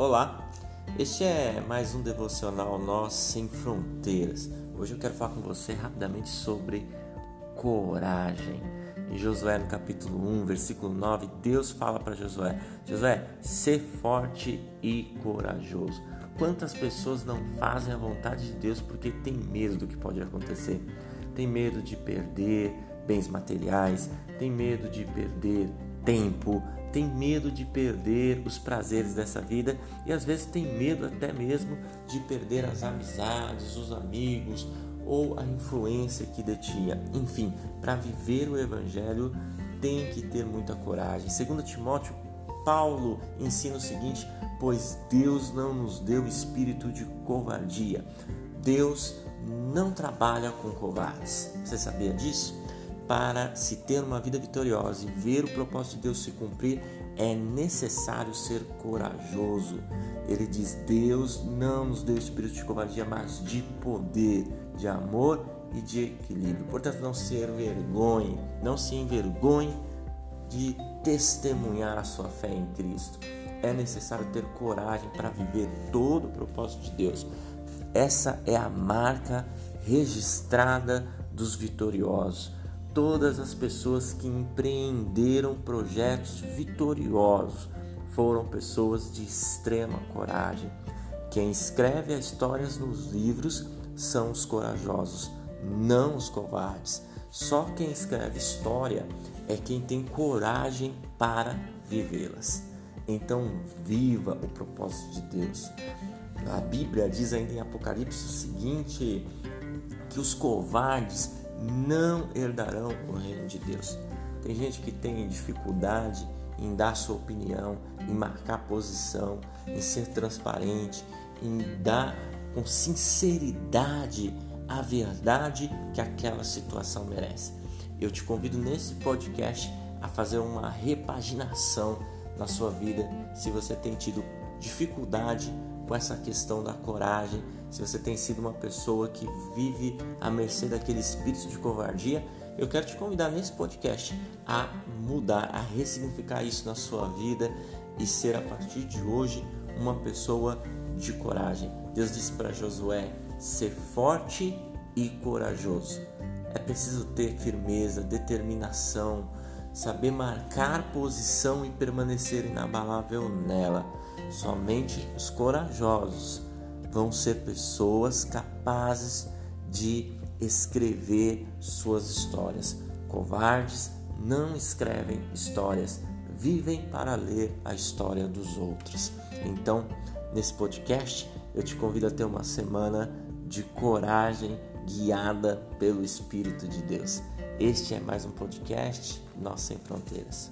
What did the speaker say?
Olá, este é mais um devocional Nós Sem Fronteiras. Hoje eu quero falar com você rapidamente sobre coragem. Em Josué, no capítulo 1, versículo 9, Deus fala para Josué: Josué, ser forte e corajoso. Quantas pessoas não fazem a vontade de Deus porque tem medo do que pode acontecer? Tem medo de perder bens materiais, tem medo de perder tempo, tem medo de perder os prazeres dessa vida e às vezes tem medo até mesmo de perder as amizades, os amigos ou a influência que detinha. Enfim, para viver o evangelho tem que ter muita coragem. Segundo Timóteo, Paulo ensina o seguinte: pois Deus não nos deu espírito de covardia. Deus não trabalha com covardes. Você sabia disso? Para se ter uma vida vitoriosa e ver o propósito de Deus se cumprir, é necessário ser corajoso. Ele diz: Deus não nos deu espírito de covardia, mas de poder, de amor e de equilíbrio. Portanto, não se envergonhe, não se envergonhe de testemunhar a sua fé em Cristo. É necessário ter coragem para viver todo o propósito de Deus. Essa é a marca registrada dos vitoriosos todas as pessoas que empreenderam projetos vitoriosos foram pessoas de extrema coragem. Quem escreve as histórias nos livros são os corajosos, não os covardes. Só quem escreve história é quem tem coragem para vivê-las. Então, viva o propósito de Deus. A Bíblia diz ainda em Apocalipse o seguinte: que os covardes não herdarão o reino de Deus. Tem gente que tem dificuldade em dar sua opinião, em marcar posição, em ser transparente, em dar com sinceridade a verdade que aquela situação merece. Eu te convido nesse podcast a fazer uma repaginação na sua vida se você tem tido dificuldade com essa questão da coragem, se você tem sido uma pessoa que vive à mercê daquele espírito de covardia, eu quero te convidar nesse podcast a mudar, a ressignificar isso na sua vida e ser a partir de hoje uma pessoa de coragem. Deus disse para Josué: ser forte e corajoso. É preciso ter firmeza, determinação, saber marcar posição e permanecer inabalável nela. Somente os corajosos vão ser pessoas capazes de escrever suas histórias. Covardes não escrevem histórias, vivem para ler a história dos outros. Então, nesse podcast, eu te convido a ter uma semana de coragem guiada pelo Espírito de Deus. Este é mais um podcast Nós Sem Fronteiras.